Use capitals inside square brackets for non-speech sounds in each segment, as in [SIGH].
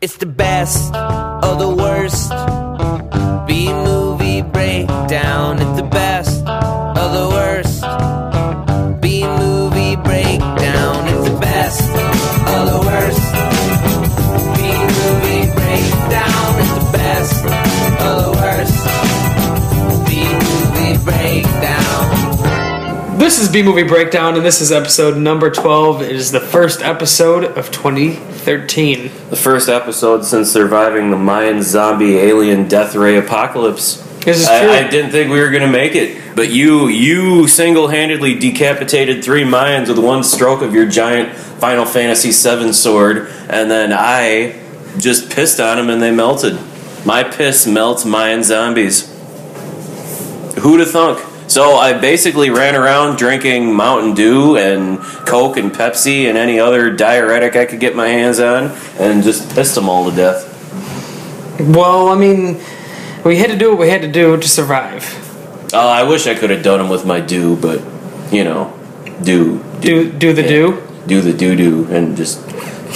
It's the best of the worst. This is B Movie Breakdown, and this is episode number 12. It is the first episode of 2013. The first episode since surviving the Mayan zombie alien death ray apocalypse. This is I, true. I didn't think we were gonna make it, but you you single handedly decapitated three Mayans with one stroke of your giant Final Fantasy VII sword, and then I just pissed on them and they melted. My piss melts Mayan zombies. Who'd have thunk? So I basically ran around drinking Mountain Dew and Coke and Pepsi and any other diuretic I could get my hands on, and just pissed them all to death. Well, I mean, we had to do what we had to do to survive. Oh, I wish I could have done them with my Dew, but you know, do Do do the yeah, do. do the doo doo, and just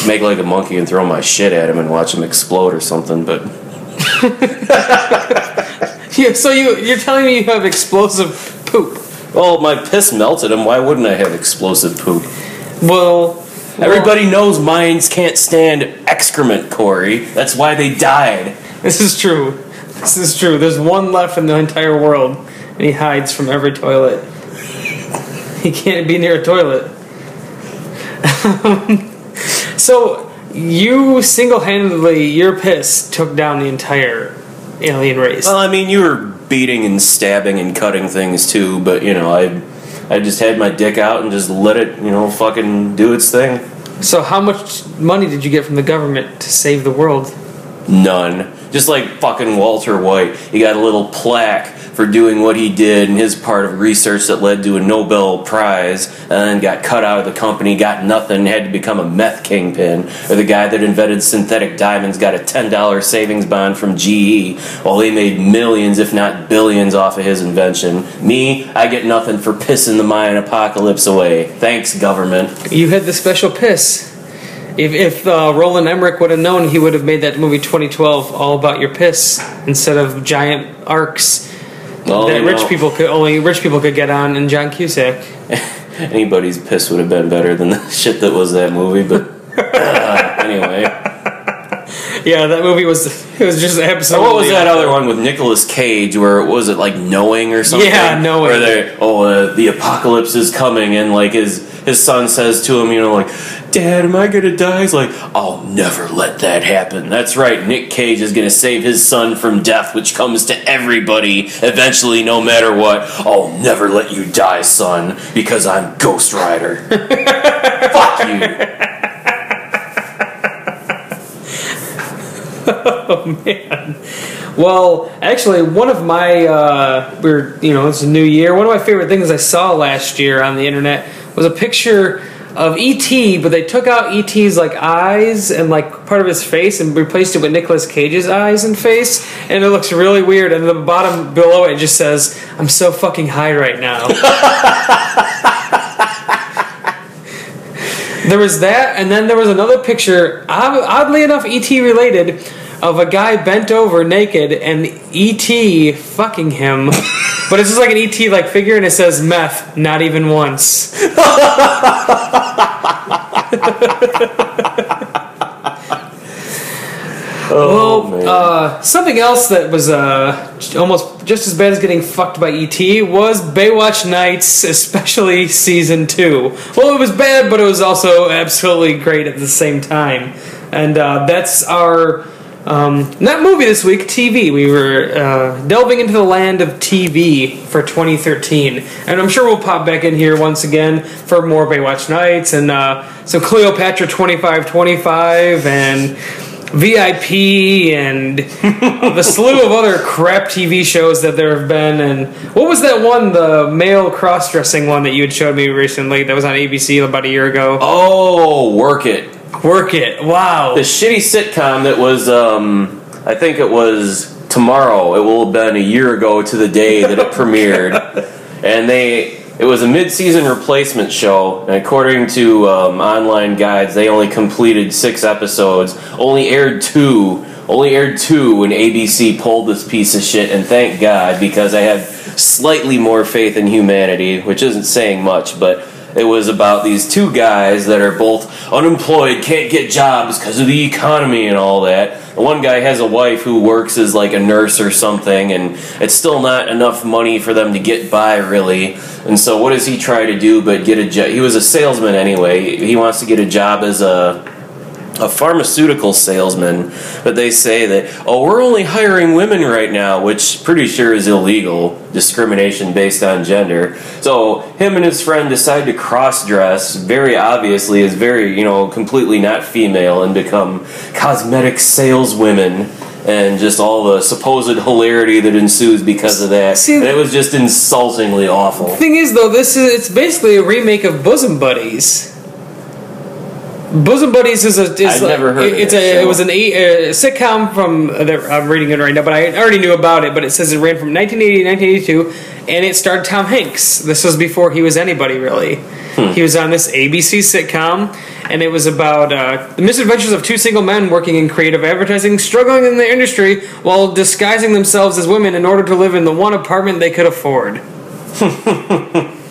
make like a monkey and throw my shit at him and watch him explode or something. But [LAUGHS] [LAUGHS] Yeah, so you you're telling me you have explosive poop? well, my piss melted him. Why wouldn't I have explosive poop? Well, Everybody knows Mayans can't stand excrement, Corey. That's why they died. This is true. This is true. There's one left in the entire world, and he hides from every toilet. He can't be near a toilet. [LAUGHS] so, you single handedly, your piss took down the entire alien race. Well, I mean, you were beating and stabbing and cutting things too, but you know, I, I just had my dick out and just let it, you know, fucking do its thing. So, how much money did you get from the government to save the world? None. Just like fucking Walter White, he got a little plaque for doing what he did in his part of research that led to a Nobel Prize, and then got cut out of the company, got nothing, had to become a meth kingpin. Or the guy that invented synthetic diamonds got a $10 savings bond from GE, while he made millions, if not billions, off of his invention. Me, I get nothing for pissing the Mayan apocalypse away. Thanks, government. You had the special piss. If, if uh, Roland Emmerich would have known, he would have made that movie 2012 all about your piss instead of giant arks Well, that rich know, people could only rich people could get on and John Cusack. [LAUGHS] Anybody's piss would have been better than the [LAUGHS] shit that was that movie, but uh, anyway. Yeah, that movie was it was just absolutely. So what was that other one with Nicolas Cage where it was it like knowing or something? Yeah, Knowing. Where they oh uh, the apocalypse is coming and like his his son says to him, you know, like, Dad, am I gonna die? He's like, I'll never let that happen. That's right. Nick Cage is gonna save his son from death, which comes to everybody eventually, no matter what. I'll never let you die, son, because I'm Ghost Rider. [LAUGHS] Fuck you. Oh, man. Well, actually, one of my uh, we're you know it's a new year. One of my favorite things I saw last year on the internet was a picture of ET, but they took out ET's like eyes and like part of his face and replaced it with Nicolas Cage's eyes and face, and it looks really weird. And the bottom below it just says, "I'm so fucking high right now." [LAUGHS] There was that, and then there was another picture, oddly enough, ET related, of a guy bent over naked and ET fucking him. [LAUGHS] but it's just like an ET like figure, and it says meth, not even once. [LAUGHS] Oh, well, man. uh, something else that was uh, almost just as bad as getting fucked by ET was Baywatch Nights, especially season two. Well, it was bad, but it was also absolutely great at the same time. And uh, that's our um, not movie this week, TV. We were uh, delving into the land of TV for 2013, and I'm sure we'll pop back in here once again for more Baywatch Nights and uh, some Cleopatra 2525 and. VIP and [LAUGHS] the slew of other crap TV shows that there have been. And what was that one, the male cross dressing one that you had showed me recently that was on ABC about a year ago? oh, work it. Work It. Wow. the shitty sitcom that was um I think it was tomorrow. It will have been a year ago to the day that it premiered. [LAUGHS] And they it was a mid-season replacement show, and according to um, online guides, they only completed six episodes, only aired two, only aired two when ABC pulled this piece of shit, and thank God because I had slightly more faith in humanity, which isn't saying much, but it was about these two guys that are both unemployed, can't get jobs because of the economy and all that. One guy has a wife who works as like a nurse or something, and it's still not enough money for them to get by, really. And so, what does he try to do but get a job? He was a salesman anyway. He wants to get a job as a a pharmaceutical salesman, but they say that oh, we're only hiring women right now, which pretty sure is illegal, discrimination based on gender. So him and his friend decide to cross dress, very obviously is very you know completely not female, and become cosmetic saleswomen. And just all the supposed hilarity that ensues because of that. See- and it was just insultingly awful. Thing is, though, this is it's basically a remake of Bosom Buddies. Bosom Buddies is a. Is I've never heard of It's that a. It was an a, a sitcom from. uh, I'm reading it right now, but I already knew about it. But it says it ran from 1980 to 1982, and it starred Tom Hanks. This was before he was anybody really. Hmm. He was on this ABC sitcom, and it was about uh, the misadventures of two single men working in creative advertising, struggling in the industry while disguising themselves as women in order to live in the one apartment they could afford. [LAUGHS]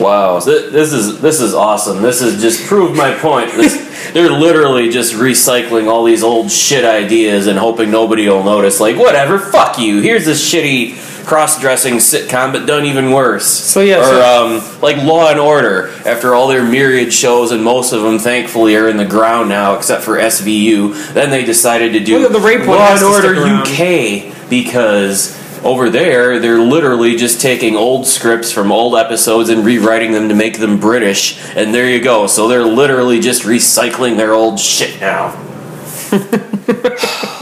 Wow, so this is this is awesome. This has just proved my point. This, [LAUGHS] they're literally just recycling all these old shit ideas and hoping nobody will notice. Like, whatever, fuck you. Here's this shitty cross-dressing sitcom, but done even worse. So, yeah, or so- um, like Law and Order. After all their myriad shows, and most of them, thankfully, are in the ground now, except for SVU. Then they decided to do the rape Law and Order. UK because over there they're literally just taking old scripts from old episodes and rewriting them to make them British, and there you go. So they're literally just recycling their old shit now. [LAUGHS]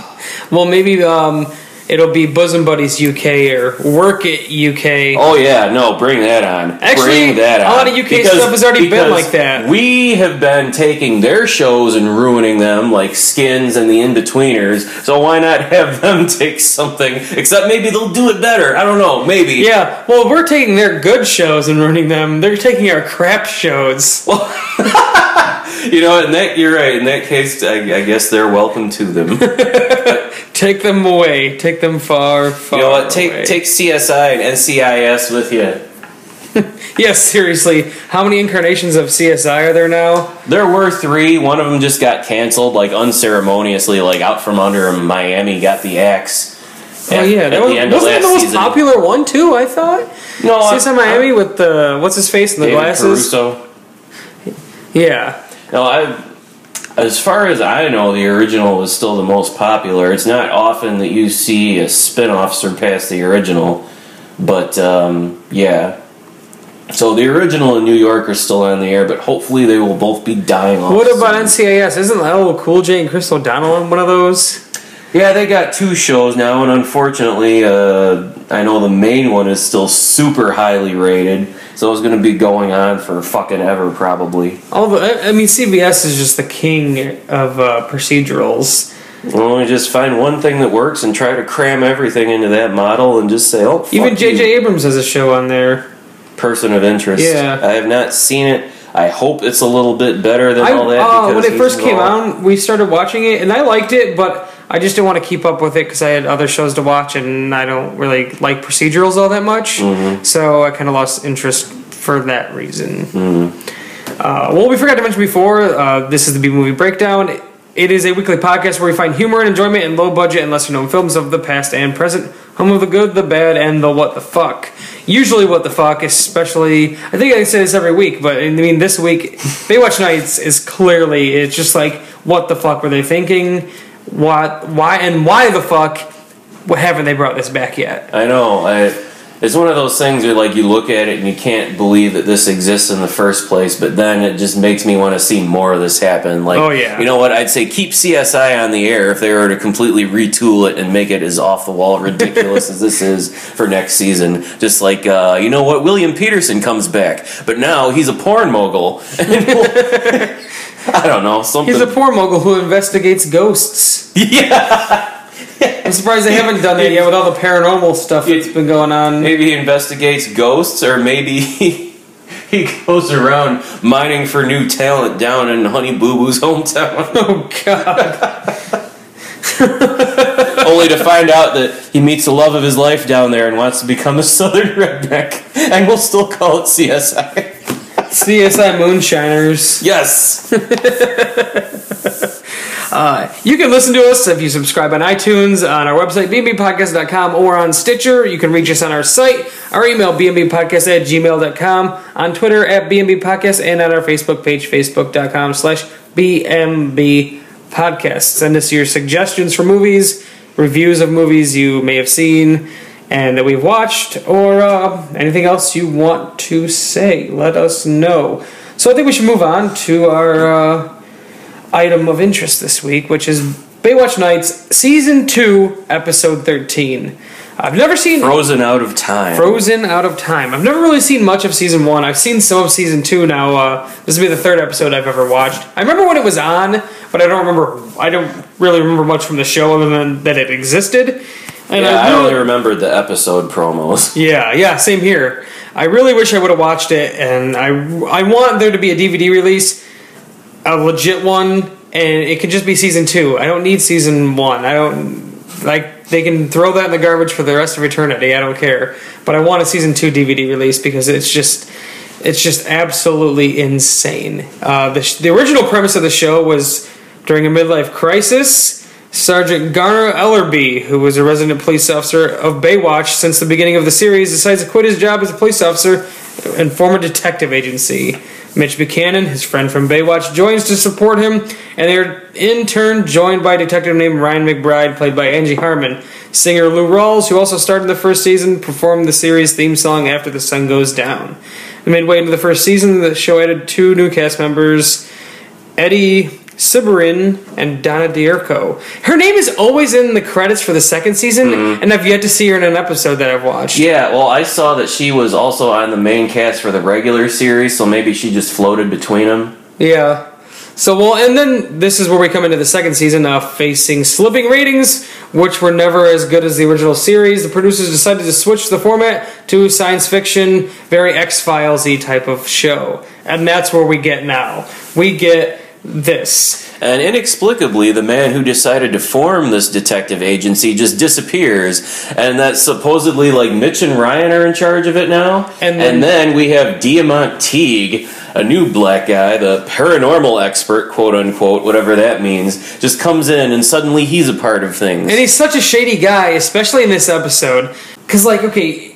Well, maybe um, it'll be Bosom Buddies UK or Work It UK. Oh yeah, no, bring that on. Actually, bring that a lot of UK stuff has already been like that. We have been taking their shows and ruining them, like Skins and the In-Betweeners. So why not have [LAUGHS] them take something? Except maybe they'll do it better. I don't know. Maybe. Yeah, well, we're taking their good shows and ruining them. They're taking our crap shows. [LAUGHS] You know, in that you're right. In that case, I, I guess they're welcome to them. [LAUGHS] Take them away. Take them far, far You know what? Take away. take CSI and NCIS with you. [LAUGHS] Yes, seriously. How many incarnations of CSI are there now? There were three. One of them just got canceled, like unceremoniously, like out from under. Miami got the axe. Oh at- yeah, at that the was, end of wasn't that the most season. popular one too? I thought. No, I- CSI Miami with the what's his face and the David glasses. Caruso. Yeah. No, I. As far as I know, the original was still the most popular. It's not often that you see a spin-off surpass the original, but um, yeah. So the original and New York are still on the air, but hopefully they will both be dying off. What about soon. NCIS? Isn't that LL Cool J and Chris O'Donnell on one of those? Yeah, they got two shows now, and unfortunately, uh, I know the main one is still super highly rated, so it's going to be going on for fucking ever, probably. Although I I mean, CBS is just the king of uh, procedurals. Well, we just find one thing that works and try to cram everything into that model, and just say, "Oh, fuck Even J.J. Abrams has a show on there. person of interest." Yeah. I have not seen it. I hope it's a little bit better than I, all that. uh, when it first came out, we started watching it, and I liked it, but I just didn't want to keep up with it because I had other shows to watch, and I don't really like procedurals all that much. Mm-hmm. So I kind of lost interest for that reason. Mm-hmm. Uh, well, we forgot to mention before, uh, this is the B Movie Breakdown. It is a weekly podcast where we find humor and enjoyment in low budget and lesser known films of the past and present, home of the good, the bad, and the what the fuck. Usually, what the fuck, especially. I think I say this every week, but I mean, this week, [LAUGHS] Baywatch Nights is clearly, it's just like, what the fuck were they thinking? What, why, and why the fuck haven't they brought this back yet? I know. I, it's one of those things where like you look at it and you can't believe that this exists in the first place, but then it just makes me want to see more of this happen. Like, Oh, yeah. you know what? I'd say keep CSI on the air if they were to completely retool it and make it as off the wall ridiculous [LAUGHS] as this is for next season. Just like, uh, you know what? William Petersen comes back, but now he's a porn mogul. [LAUGHS] I don't know something. He's a porn mogul who investigates ghosts. [LAUGHS] yeah. [LAUGHS] I'm surprised they haven't done that yet with all the paranormal stuff that's been going on. Maybe he investigates ghosts, or maybe [LAUGHS] he, he goes around mining for new talent down in Honey Boo Boo's hometown, [LAUGHS] Oh god. only to find out that he meets the love of his life down there and wants to become a Southern redneck, and we'll still call it CSI. CSI Moonshiners. Yes. Uh, you can listen to us if you subscribe on iTunes, on our website, bmbpodcast.com, or on Stitcher. You can reach us on our site, our email, bmbpodcast at gmail.com, on Twitter at bmbpodcast, and on our Facebook page, facebook.com slash bmbpodcast. Send us your suggestions for movies, reviews of movies you may have seen and that we've watched, or uh, anything else you want to say. Let us know. So I think we should move on to our... Uh, item of interest this week, which is Baywatch Nights Season 2, Episode 13. I've never seen Frozen out of time. Frozen Out of Time. I've never really seen much of Season 1. I've seen some of Season 2 now. Uh, this will be the third episode I've ever watched. I remember when it was on, but I don't remember. I don't really remember much from the show other than that it existed. And yeah, I really- only remembered the episode promos. [LAUGHS] yeah, yeah, same here. I really wish I would have watched it, and I I want there to be a DVD release, a legit one, and it could just be season two. I don't need season one. I don't like they can throw that in the garbage for the rest of eternity. I don't care, but I want a season two DVD release because it's just it's just absolutely insane. Uh, the sh- the original premise of the show was during a midlife crisis. Sergeant Garner Ellerbee, who was a resident police officer of Baywatch since the beginning of the series, decides to quit his job as a police officer and form a detective agency. Mitch Buchanan, his friend from Baywatch, joins to support him, and they're in turn joined by a detective named Ryan McBride, played by Angie Harmon. Singer Lou Rawls, who also starred in the first season, performed the series theme song After the Sun Goes Down. Midway into the first season, the show added two new cast members, Eddie Cibrian and Donna D'Erco. Her name is always in the credits for the second season, and I've yet to see her in an episode that I've watched. Yeah, well, I saw that she was also on the main cast for the regular series, so maybe she just floated between them. Yeah. So well, and then this is where we come into the second season, uh, facing slipping ratings, which were never as good as the original series. The producers decided to switch the format to science fiction, very X Files y type of show, and that's where we get now. We get this. And inexplicably, the man who decided to form this detective agency just disappears, and that supposedly like Mitch and Ryan are in charge of it now. And And then- then, we have Diamont Teague, a new black guy, the paranormal expert, quote unquote, whatever that means, just comes in and suddenly he's a part of things. And he's such a shady guy, especially in this episode, because like okay,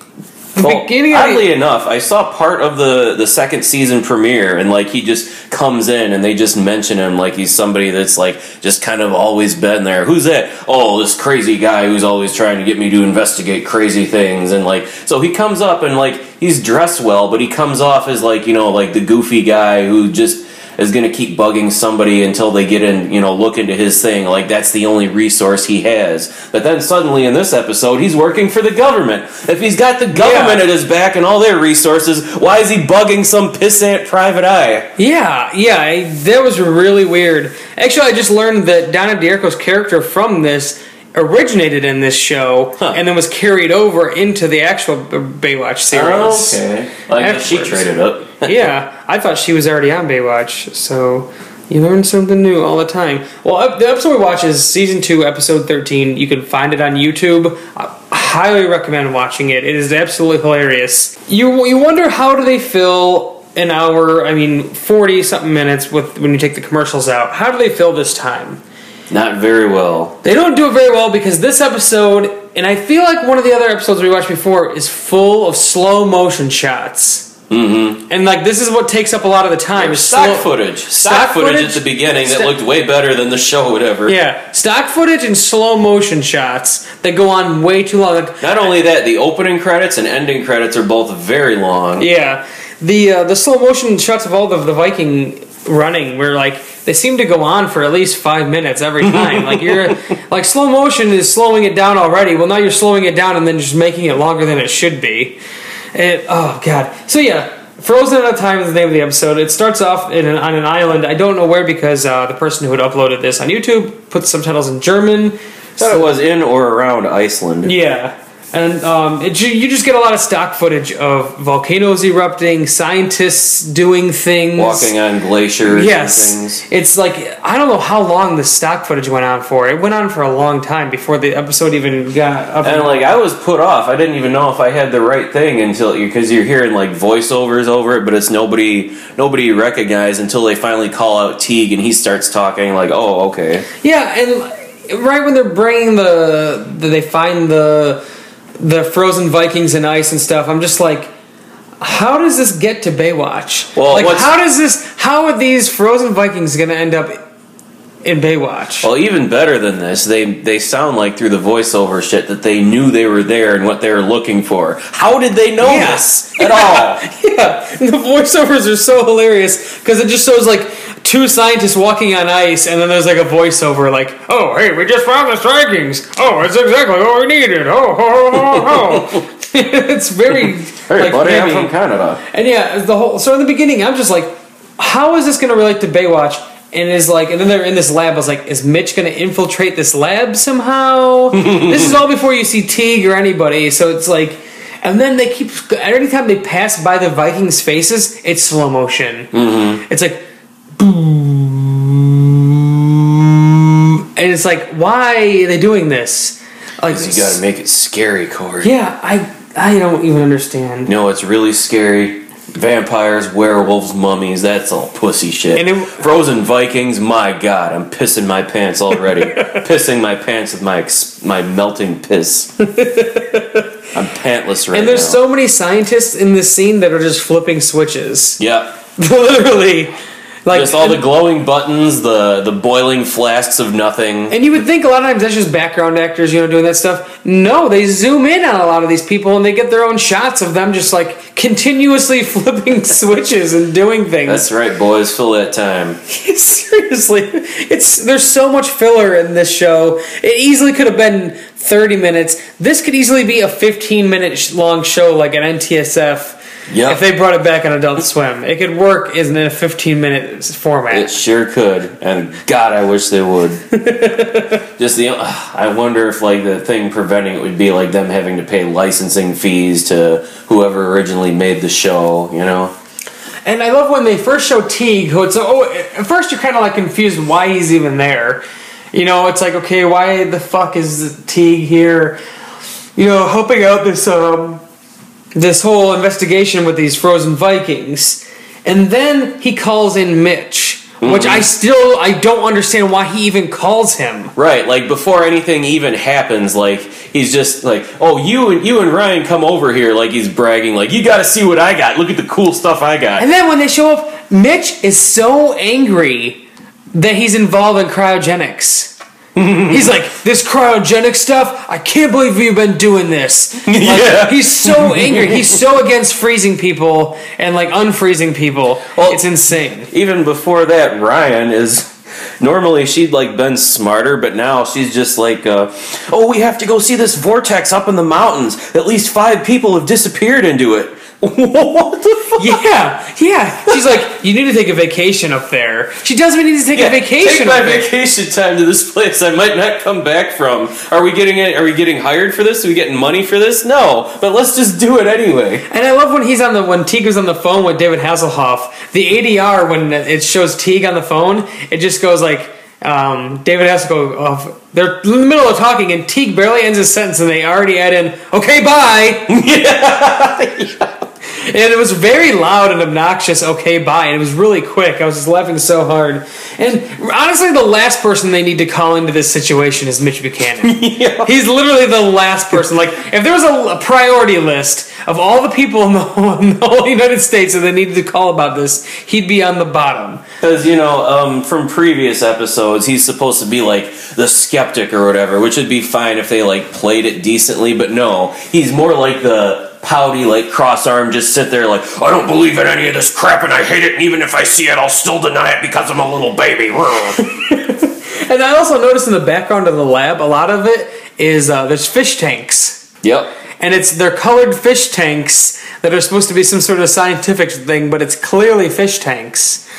the [LAUGHS] Well, beginning of the, oddly enough, I saw part of the the second season premiere, and like he just comes in, and they just mention him like he's somebody that's like just kind of always been there. Who's that? Oh, this crazy guy who's always trying to get me to investigate crazy things, and like so he comes up and like he's dressed well, but he comes off as like you know like the goofy guy who just is going to keep bugging somebody until they get in, you know, look into his thing. Like that's the only resource he has. But then suddenly in this episode, he's working for the government. If he's got the government Yeah. at his back and all their resources, why is he bugging some pissant private eye? yeah, yeah, I, that was really weird. Actually, I just learned that Donna D'Erco's character from this originated in this show Huh. and then was carried over into the actual Baywatch series. Oh, okay. I guess she traded up. [LAUGHS] [LAUGHS] yeah, I thought she was already on Baywatch, so you learn something new all the time. Well, the episode we watch is season two, episode thirteen. You can find it on YouTube. I highly recommend watching it. It is absolutely hilarious. You you wonder how do they fill an hour? I mean, forty something minutes with when you take the commercials out. How do they fill this time? Not very well. They don't do it very well because this episode, and I feel like one of the other episodes we watched before, is full of slow motion shots. Mm-hmm. And like this is what takes up a lot of the time. is Stock slow- footage. Stock, Stock footage, footage? at the beginning that looked way better than the show would ever. Yeah, stock footage and slow motion shots that go on way too long. Like, Not only that, the opening credits and ending credits are both very long. yeah, the uh, the slow motion shots of all of the Viking running were like they seem to go on for at least five minutes every time. like you're [LAUGHS] like slow motion is slowing it down already. Well, now you're slowing it down and then just making it longer than it should be. It, oh god. So yeah. Frozen Out of Time is the name of the episode. It starts off in an, on an island. I don't know where because uh, the person who had uploaded this on YouTube put subtitles in German. thought it was in or around Iceland. Yeah. And um, it, you just get a lot of stock footage of volcanoes erupting, scientists doing things, Walking on glaciers Yes, and things. it's like I don't know how long the stock footage went on for. It went on for a long time before the episode even got up. And like I was put off. I didn't even know if I had the right thing until because you're hearing like voiceovers over it, but it's nobody nobody you recognize until they finally call out Teague and he starts talking like, oh okay. yeah, and right when they're bringing the, the they find the the frozen Vikings and ice and stuff, I'm just like. How does this get to Baywatch? Well, like, how does this? How are these frozen Vikings going to end up in Baywatch? Well, even better than this, they they sound like through the voiceover shit that they knew they were there and what they were looking for. How did they know Yeah. this at all? [LAUGHS] Yeah, the voiceovers are so hilarious because it just shows like two scientists walking on ice, and then there's like a voiceover like, "Oh, hey, we just found the strikings. Oh, it's exactly what we needed. Oh, ho, ho, ho, ho." [LAUGHS] it's very Hey, like buddy, I'm from Canada. And yeah, the whole. So in the beginning, I'm just like, how is this going to relate to Baywatch? And is like, and then they're in this lab. I was like, is Mitch going to infiltrate this lab somehow? [LAUGHS] this is all before you see Teague or anybody. So it's like, and then they keep every time they pass by the Vikings' faces, it's slow motion. Mm-hmm. It's like, boom, and it's like, why are they doing this? Like, You got to make it scary, Corey. yeah, I I don't even understand. No, it's really scary. Vampires, werewolves, mummies, that's all pussy shit. And it- Frozen Vikings, my god, I'm pissing my pants already. [LAUGHS] pissing my pants with my my melting piss. [LAUGHS] I'm pantless right now. And there's now. so many scientists in this scene that are just flipping switches. Yep. [LAUGHS] Literally. Like Just all the glowing buttons, the the boiling flasks of nothing. and you would think a lot of times that's just background actors, you know, doing that stuff. No, they zoom in on a lot of these people and they get their own shots of them just like continuously [LAUGHS] flipping switches and doing things. That's right, boys. Fill that time. [LAUGHS] Seriously, it's there's so much filler in this show. It easily could have been 30 minutes. This could easily be a 15 minute long show like an NTSF. Yep. If they brought it back on Adult Swim, it could work isn't in a 15 minute format. It sure could, and God, I wish they would. [LAUGHS] Just the, I wonder if like the thing preventing it would be like them having to pay licensing fees to whoever originally made the show. You know? And I love when they first show Teague, who it's oh, at first you're kind of like confused why he's even there. You know, it's like okay, why the fuck is Teague here? You know, helping out this um this whole investigation with these frozen Vikings, and then he calls in Mitch, which I mm-hmm. still I don't understand why he even calls him. Right. Like before anything even happens, like he's just like, oh, you and you and Ryan come over here. Like he's bragging, like you got to see what I got. Look at the cool stuff I got. And then when they show up, Mitch is so angry that he's involved in cryogenics. He's like, this cryogenic stuff, I can't believe you've been doing this. Like, [LAUGHS] Yeah. He's so angry. He's so against freezing people and like unfreezing people. Well- it's insane. even before that, Ryan is. Normally she'd like been smarter, but now she's just like, uh, oh, we have to go see this vortex up in the mountains. At least five people have disappeared into it. [LAUGHS] what the fuck? Yeah, yeah. She's like, you need to take a vacation up there. She doesn't even need to take Yeah, a vacation. Take my vacation time to this place. I might not come back from. Are we getting it? Are we getting hired for this? Are we getting money for this? No, but let's just do it anyway. And I love when he's on the when Teague was on the phone with David Hasselhoff. The ADR when it shows Teague on the phone, it just goes like um, David Hasselhoff. They're in the middle of talking, and Teague barely ends his sentence, and they already add in "Okay, bye." [LAUGHS] And it was very loud and obnoxious. Okay, bye. And it was really quick. I was just laughing so hard. And honestly, the last person they need to call into this situation is Mitch Buchanan. [LAUGHS] He's literally the last person. Like, if there was a, a priority list of all the people in the, whole, in the whole United States that they needed to call about this, he'd be on the bottom. Because you know, um, from previous episodes, he's supposed to be like the skeptic or whatever, which would be fine if they like played it decently. But no, he's more like the pouty, like cross arm, just sit there like I don't believe in any of this crap, and I hate it. And even if I see it, I'll still deny it because I'm a little baby. [LAUGHS] And I also noticed in the background of the lab, a lot of it is uh, there's fish tanks. yep. and it's they're colored fish tanks that are supposed to be some sort of scientific thing, but it's clearly fish tanks.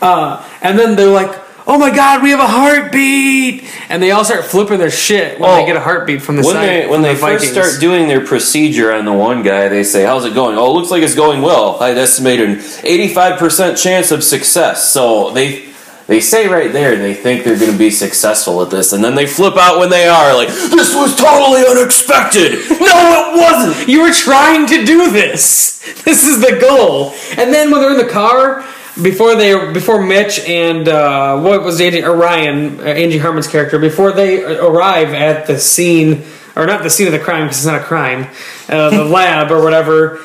Uh, and then they're like, "Oh my god, we have a heartbeat!" And they all start flipping their shit when Oh, they get a heartbeat from the when side. they when they the first Vikings. start doing their procedure on the one guy, they say, "How's it going?" Oh, it looks like it's going well. I'd estimate an eighty-five percent chance of success. So they they say right there they think they're going to be successful at this, and then they flip out when they are like, "This was totally unexpected." no, it wasn't. You were trying to do this. [LAUGHS] This is the goal. And then when they're in the car, before they, before Mitch and uh, what was Angie, Orion, uh, Angie Harmon's character, before they arrive at the scene, or not the scene of the crime because it's not a crime, uh, the [LAUGHS] lab or whatever.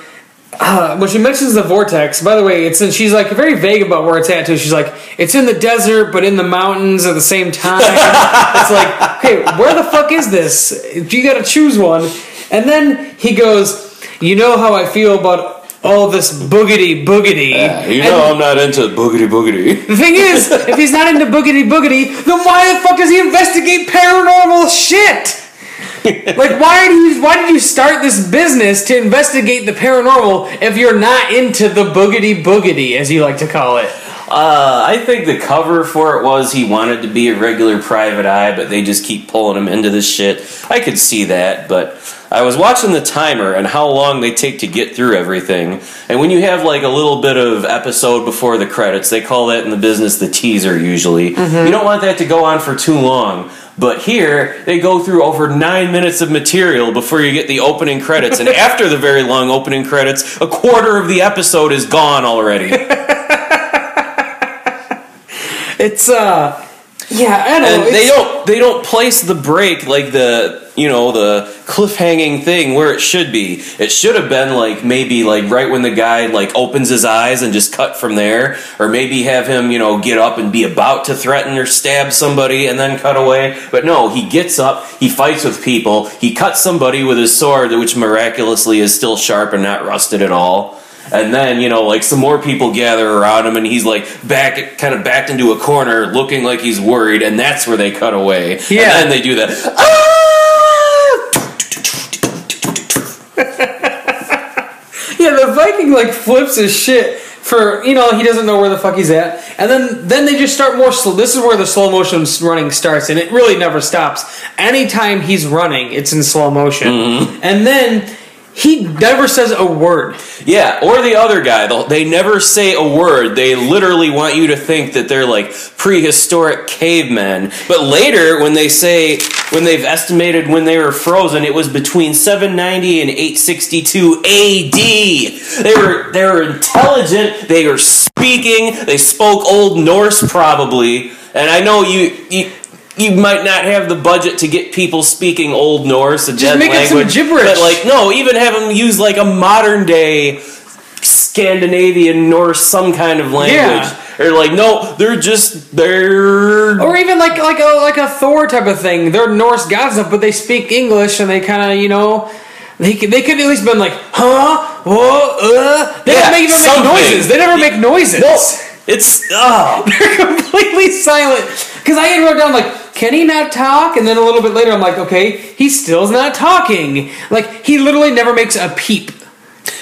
Uh, when she mentions the vortex, by the way, it's in, she's like very vague about where it's at too. She's like, it's in the desert, but in the mountains at the same time. [LAUGHS] it's like, okay, where the fuck is this? You got to choose one. And then he goes, you know how I feel about all this boogity boogity. You And know I'm not into boogity boogity. the thing is, if he's not into boogity boogity, then why the fuck does he investigate paranormal shit? like why did you why did you start this business to investigate the paranormal if you're not into the boogity boogity as you like to call it? Uh, I think the cover for it was he wanted to be a regular private eye, but they just keep pulling him into this shit. I could see that, but I was watching the timer and how long they take to get through everything. And when you have like a little bit of episode before the credits, they call that in the business the teaser usually. You don't want that to go on for too long. But here, they go through over nine minutes of material before you get the opening credits. And [LAUGHS] after the very long opening credits, a quarter of the episode is gone already. [LAUGHS] It's uh yeah, I don't know. and they don't they don't place the break like the you know the cliffhanging thing where it should be. It should have been like maybe like right when the guy like opens his eyes and just cut from there. Or maybe have him you know get up and be about to threaten or stab somebody and then cut away. But no he gets up he fights with people he cuts somebody with his sword which miraculously is still sharp and not rusted at all and then, you know, like some more people gather around him, and he's like back, kind of backed into a corner, looking like he's worried, and that's where they cut away. Yeah. And then they do that. [LAUGHS] Yeah, the Viking like flips his shit for you know he doesn't know where the fuck he's at, and then then they just start more slow. This is where the slow motion running starts, and it really never stops. Anytime he's running, it's in slow motion, mm-hmm. and then he never says a word. Yeah, or the other guy. they'll- never say a word. They literally want you to think that they're like prehistoric cavemen. But later, when they say, when they've estimated when they were frozen, it was between 790 and 862 AD. They were they were intelligent. They were speaking. They spoke Old Norse probably. And I know you. you you might not have the budget to get people speaking Old Norse, a dead make up some language, gibberish. but like no, even have them use like a modern day Scandinavian Norse, some kind of language. Yeah. Or like no, they're just they're Or even like like a like a Thor type of thing. They're Norse gods, but they speak English, and they kind of you know. They could, they could at least been like, huh, whoa, uh. They Yeah, don't make, even make noises. They never make noises. no, it's oh. [LAUGHS] They're completely silent. Because I had wrote down like, can he not talk? And then a little bit later, I'm like, okay, he still's not talking. Like he literally never makes a peep.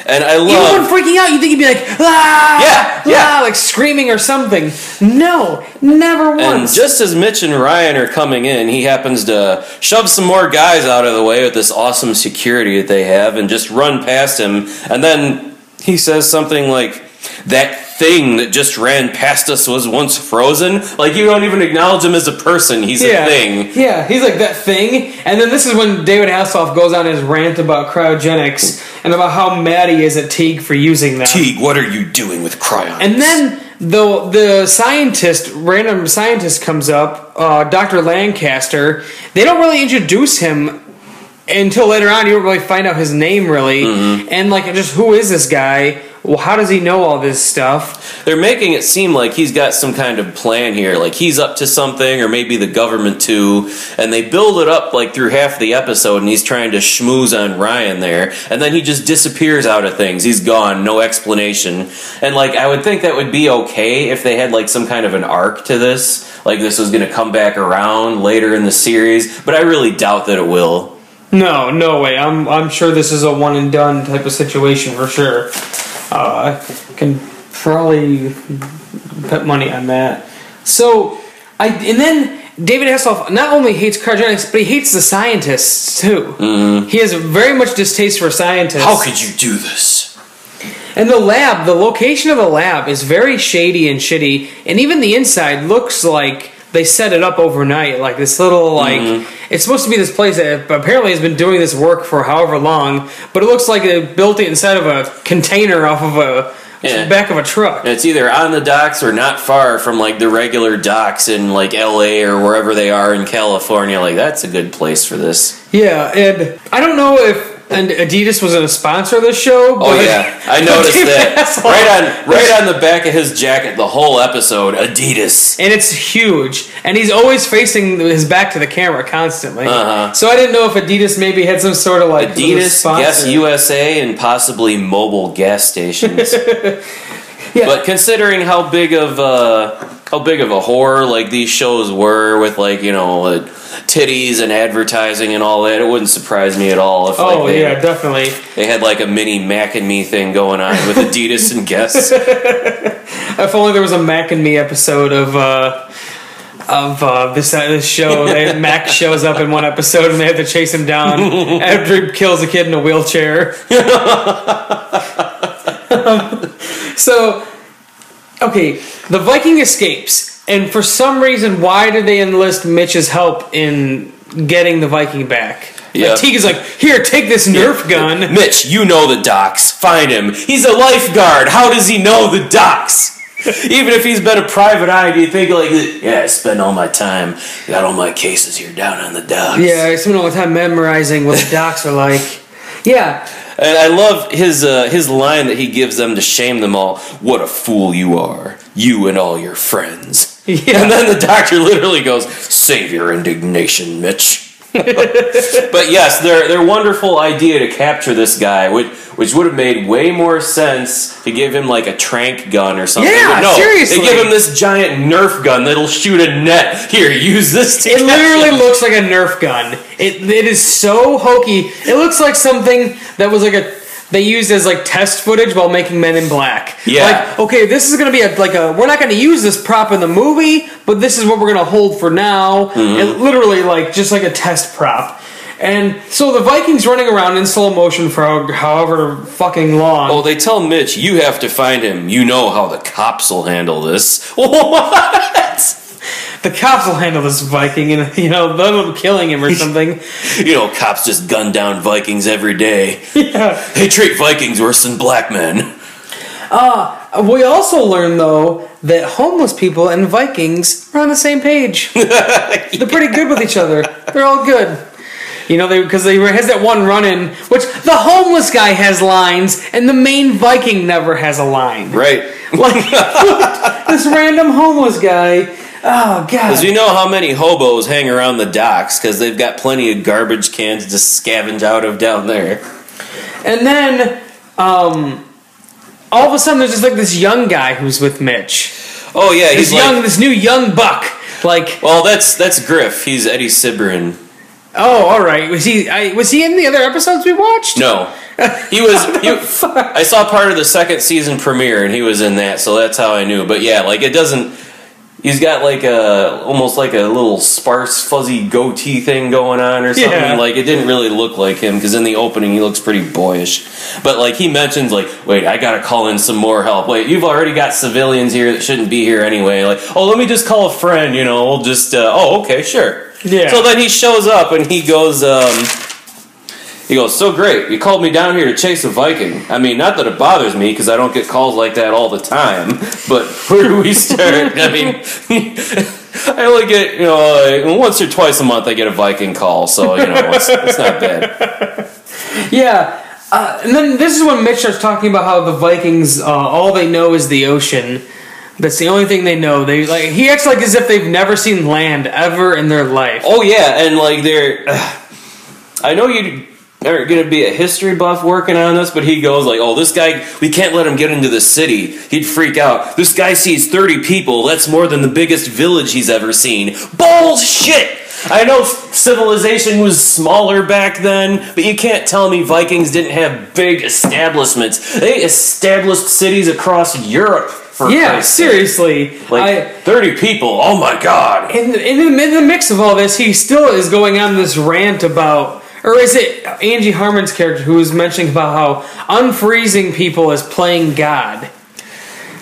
And I love. Even when freaking out, you think he'd be like, ah, Yeah, ah," like screaming or something. No, never and once. just as Mitch and Ryan are coming in, he happens to shove some more guys out of the way with this awesome security that they have and just run past him. And then he says something like, That thing that just ran past us was once frozen. Like, you don't even acknowledge him as a person, he's yeah, a thing. Yeah, he's like that thing. And then this is when David Hasselhoff goes on his rant about cryogenics and about how mad he is at Teague for using that. Teague, what are you doing with Cryon? And then the the scientist, random scientist, comes up, uh, Doctor Lancaster. They don't really introduce him until later on. You don't really find out his name really, and like just who is this guy? Well, how does he know all this stuff? They're making it seem like he's got some kind of plan here, like he's up to something, or maybe the government too. And they build it up like through half the episode, and he's trying to schmooze on Ryan there, and then he just disappears out of things. He's gone, no explanation. And like I would think that would be okay if they had like some kind of an arc to this, like this was going to come back around later in the series. But I really doubt that it will. No, no way. I'm I'm sure this is a one and done type of situation for sure. Uh, I can probably put money on that. So I and then David Hasselhoff not only hates cryogenics, but he hates the scientists too. He has very much distaste for scientists. How could you do this? And the lab, the location of the lab is very shady and shitty, and even the inside looks like they set it up overnight. Like this little, like Mm-hmm. it's supposed to be this place that apparently has been doing this work for however long, but it looks like they built it inside of a container off of a Yeah. back of a truck. And it's either on the docks or not far from like the regular docks in like LA or wherever they are in California. Like that's a good place for this. Yeah, and I don't know if and Adidas was not a sponsor of this show. Oh but- yeah, I [LAUGHS] noticed that right on right on the back of his jacket. The whole episode, Adidas. and it's huge, and he's always facing his back to the camera constantly. Uh-huh. So I didn't know if Adidas maybe had some sort of like Adidas. Guess USA, and possibly Mobil gas stations. [LAUGHS] Yeah. But considering how big of uh, how big of a horror like these shows were with like you know uh, titties and advertising and all that, it wouldn't surprise me at all if like, Oh they, yeah, definitely. they had like a mini Mac and Me thing going on with Adidas and Guess. [LAUGHS] If only there was a Mac and Me episode of uh, of uh, this uh, this show. [LAUGHS] They, Mac shows up in one episode and they have to chase him down [LAUGHS] after he kills a kid in a wheelchair. Um, so, okay, the Viking escapes, and for some reason, why do they enlist Mitch's help in getting the Viking back? Yeah. Like, Teague is like, here, take this Nerf gun. Mitch, you know the docks. Find him. He's a lifeguard. How does he know the docks? [LAUGHS] Even if he's been a private eye, do you think like, yeah, I spend all my time, got all my cases here down on the docks. Yeah, I spent all my time memorizing what the docks are like. Yeah, And I love his uh, his line that he gives them to shame them all. What a fool you are, you and all your friends. Yeah. And then the doctor literally goes, "Save your indignation, Mitch." But yes, their their wonderful idea to capture this guy, which which would have made way more sense to give him like a trank gun or something. Yeah, no, seriously. they give him this giant Nerf gun that'll shoot a net. Here, use this to It literally him. looks like a Nerf gun. It it is so hokey. It looks like something that was like a they used as like test footage while making Men in Black. Yeah. Like, okay, this is gonna be a like a we're not gonna use this prop in the movie, but this is what we're gonna hold for now. Mm-hmm. And literally like just like a test prop. And so the Vikings running around in slow motion for however fucking long. Oh, they tell Mitch, you have to find him. You know how the cops will handle this. [LAUGHS] What? The cops will handle this Viking and you know, them killing him or [LAUGHS] something. You know, cops just gun down Vikings every day. [LAUGHS] yeah. They treat Vikings worse than black men. Uh, we also learn though that homeless people and Vikings are on the same page. [LAUGHS] They're pretty good with each other. They're all good. You know, they because they has that one run-in, which the homeless guy has lines, and the main Viking never has a line. Right. Like this random homeless guy. Oh god! Because you know how many hobos hang around the docks because they've got plenty of garbage cans to scavenge out of down there. And then, um, all of a sudden, there's just like this young guy who's with Mitch. Oh yeah, This he's young, like. this new young buck. Like, Well, that's that's Griff. He's Eddie Cibrian. oh, all right. Was he? I, was he in the other episodes we watched? No, he was. [LAUGHS] He, I saw part of the second season premiere, and he was in that, so that's how I knew. But yeah, like it doesn't. He's got like a almost like a little sparse, fuzzy goatee thing going on or something. Yeah. Like it didn't really look like him because in the opening he looks pretty boyish. But like he mentions, like, wait, I gotta call in some more help. Wait, you've already got civilians here that shouldn't be here anyway. Like, oh, let me just call a friend. You know, we'll just. Uh, oh, okay, sure. Yeah. So then he shows up and he goes. um he goes, so great. You called me down here to chase a Viking. I mean, not that it bothers me because I don't get calls like that all the time. [LAUGHS] But where do we start? I mean, [LAUGHS] I only get you know like, once or twice a month I get a Viking call, so you know it's, it's not bad. [LAUGHS] Yeah. Uh, and then this is when Mitch starts talking about how the Vikings, uh, all they know is the ocean. That's the only thing they know. They like he acts like as if they've never seen land ever in their life. Oh yeah, and like they're. [SIGHS] I know you are going to be a history buff working on this, but he goes like, "Oh, this guy, we can't let him get into the city. He'd freak out. This guy sees thirty people. That's more than the biggest village he's ever seen. Bullshit." I know civilization was smaller back then, but you can't tell me Vikings didn't have big establishments. They established cities across Europe. For yeah, Christ's sake. seriously. Like I, thirty people. Oh my god. in, in, in the mix of all this, he still is going on this rant about, or is it Angie Harmon's character who was mentioning about how unfreezing people is playing God?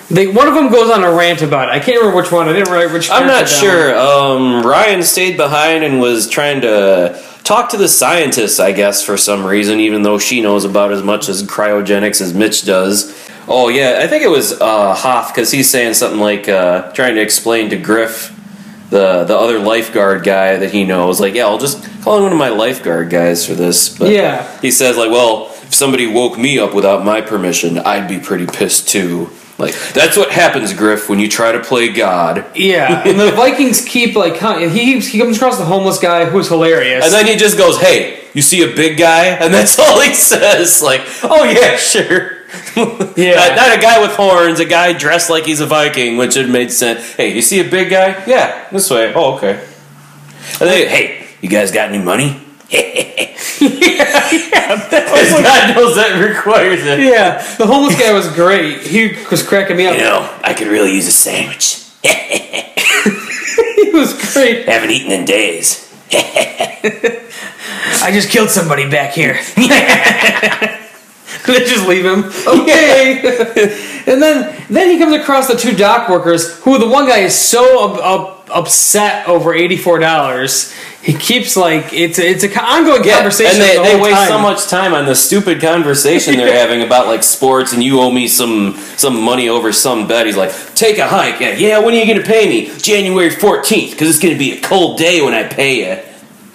They, one of them goes on a rant about it. I can't remember which one. I didn't write which. I'm not sure. Um, Ryan stayed behind and was trying to talk to the scientists, I guess, for some reason, even though she knows about as much as cryogenics as Mitch does. Oh yeah, I think it was uh, Hoff because he's saying something like uh, trying to explain to Griff, the the other lifeguard guy that he knows, like, yeah, I'll just call in one of my lifeguard guys for this. But Yeah. he says like, well, if somebody woke me up without my permission, I'd be pretty pissed too. Like that's what happens, Griff, when you try to play God. Yeah, and the [LAUGHS] Vikings keep like huh, he he comes across the homeless guy who's hilarious. And then he just goes, "Hey, you see a big guy?" And that's [LAUGHS] all he says. Like, "Oh yeah, sure." [LAUGHS] Yeah. not, not a guy with horns, a guy dressed like he's a Viking, which would make sense. Hey, you see a big guy? Yeah, this way. Oh, okay. And then, hey, you guys got any money? [LAUGHS] Because [LAUGHS] God knows that requires it. yeah, the homeless guy was great. He was cracking me up. You know, I could really use a sandwich. He was great. Haven't eaten in days. I just killed somebody back here. [LAUGHS] they just leave him. Okay. [LAUGHS] and then then he comes across the two dock workers who the one guy is so up, up, upset over eighty four dollars. He keeps like it's a, it's an ongoing conversation. and they, the they waste time. so much time on the stupid conversation they're [LAUGHS] having about like sports, and you owe me some some money over some bet. He's like, "Take a hike." Yeah, yeah. When are you going to pay me? January fourteenth, because it's going to be a cold day when I pay you.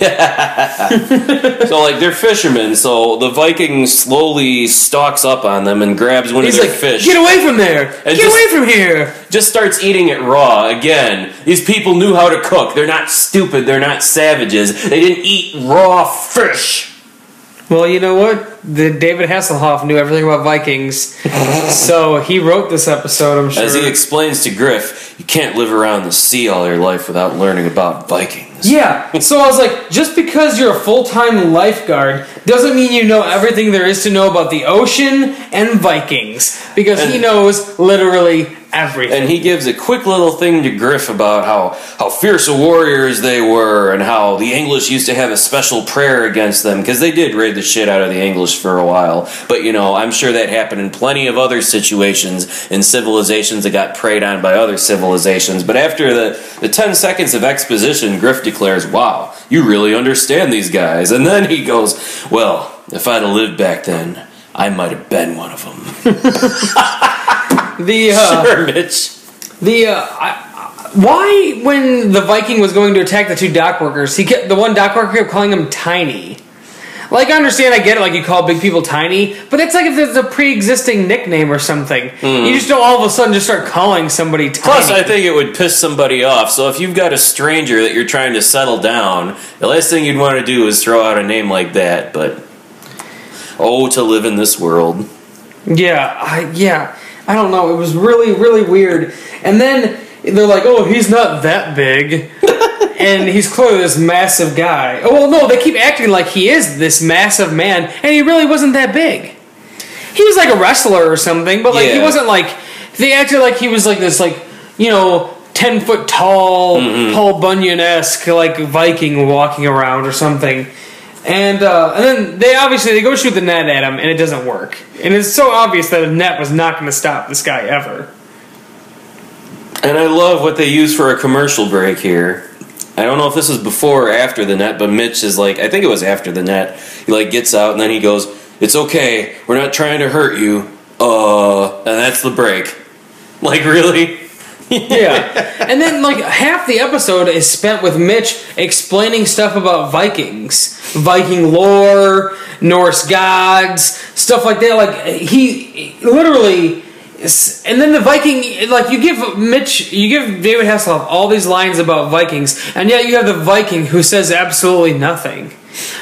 [LAUGHS] so like they're fishermen, so the Viking slowly stalks up on them and grabs one He's of their like, fish. get away from there! And get just- away from here! just starts eating it raw again. These people knew how to cook. They're not stupid. They're not savages. They didn't eat raw fish. Well, you know what? The David Hasselhoff knew everything about Vikings, [LAUGHS] so he wrote this episode. I'm sure. As he explains to Griff, you can't live around the sea all your life without learning about Vikings. Yeah, so I was like, just because you're a full time lifeguard doesn't mean you know everything there is to know about the ocean and Vikings, because he knows literally everything. And he gives a quick little thing to Griff about how, how fierce warriors they were and how the English used to have a special prayer against them because they did raid the shit out of the English for a while. But you know, I'm sure that happened in plenty of other situations in civilizations that got preyed on by other civilizations. But after the, the 10 seconds of exposition, Griff declares, Wow, you really understand these guys. And then he goes, Well, if I'd have lived back then, I might have been one of them. [LAUGHS] [LAUGHS] the uh, sure, Mitch. the uh, I, why when the Viking was going to attack the two dock workers, he kept the one dock worker kept calling him tiny. Like I understand, I get it. Like you call big people tiny, but it's like if there's a pre-existing nickname or something, you just don't all of a sudden just start calling somebody tiny. Plus, I think it would piss somebody off. So if you've got a stranger that you're trying to settle down, the last thing you'd want to do is throw out a name like that. But oh, to live in this world. Yeah, I, yeah. I don't know. It was really, really weird. And then they're like, "Oh, he's not that big," [LAUGHS] and he's clearly this massive guy. Oh well, no, they keep acting like he is this massive man, and he really wasn't that big. He was like a wrestler or something, but like he wasn't like. They acted like he was like this, like you know, ten foot tall, Paul Bunyan esque, like Viking walking around or something. And uh, and then they obviously they go shoot the net at him and it doesn't work. And it's so obvious that a net was not going to stop this guy ever. And I love what they use for a commercial break here. I don't know if this was before or after the net, but Mitch is like, I think it was after the net. He like gets out and then he goes, "It's okay. We're not trying to hurt you." Uh, and that's the break. [LAUGHS] Like really? [LAUGHS] Yeah. and then like half the episode is spent with Mitch explaining stuff about Vikings, Viking lore, Norse gods, stuff like that. Like he literally and then the Viking, like you give Mitch, you give David Hasselhoff all these lines about Vikings, and yet you have the Viking who says absolutely nothing.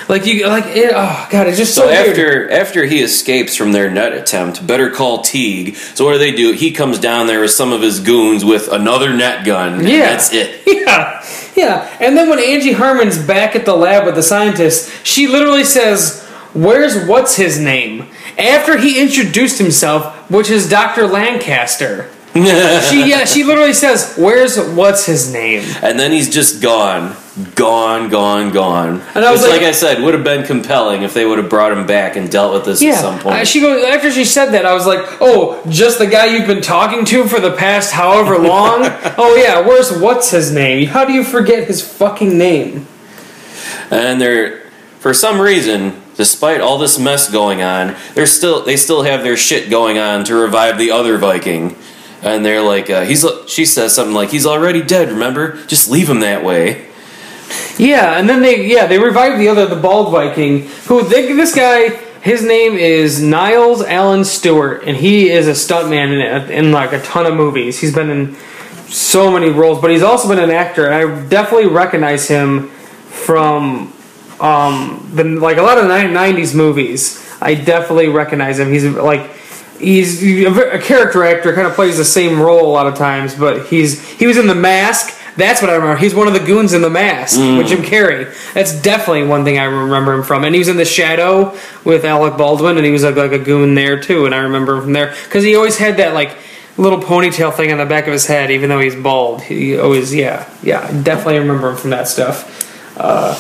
Like you, like it, oh god, it's just so, So weird. after after he escapes from their net attempt, better call Teague. So what do they do? He comes down there with some of his goons with another net gun. and Yeah. that's it. [LAUGHS] Yeah, yeah. And then when Angie Harmon's back at the lab with the scientists, she literally says, "Where's what's his name?" After he introduced himself, which is Doctor Lancaster. [LAUGHS] She yeah, she literally says, "Where's what's his name?" and then he's just gone, gone, gone, gone. And I was Which, like- like, I said, would have been compelling if they would have brought him back and dealt with this Yeah, at some point. she goes after she said that. I was like, "Oh, just the guy you've been talking to for the past however [LAUGHS] long." oh yeah, where's what's his name? How do you forget his fucking name? and they're for some reason despite all this mess going on they're still they still have their shit going on to revive the other viking and they're like uh, he's she says something like he's already dead remember just leave him that way Yeah, and then they yeah they revived the other the bald Viking who they, this guy his name is Nils Allen Stewart and he is a stuntman in, in like a ton of movies. He's been in so many roles, but he's also been an actor. And I definitely recognize him from um the like a lot of ni- '90s movies. I definitely recognize him. He's like. He's a character actor, kind of plays the same role a lot of times, but he's he was in The Mask. That's what I remember. He's one of the goons in The Mask with Jim Carrey. That's definitely one thing I remember him from. And he was in The Shadow with Alec Baldwin, and he was like, like a goon there too. And I remember him from there because he always had that like little ponytail thing on the back of his head, even though he's bald. He always, yeah, yeah, I definitely remember him from that stuff. Uh,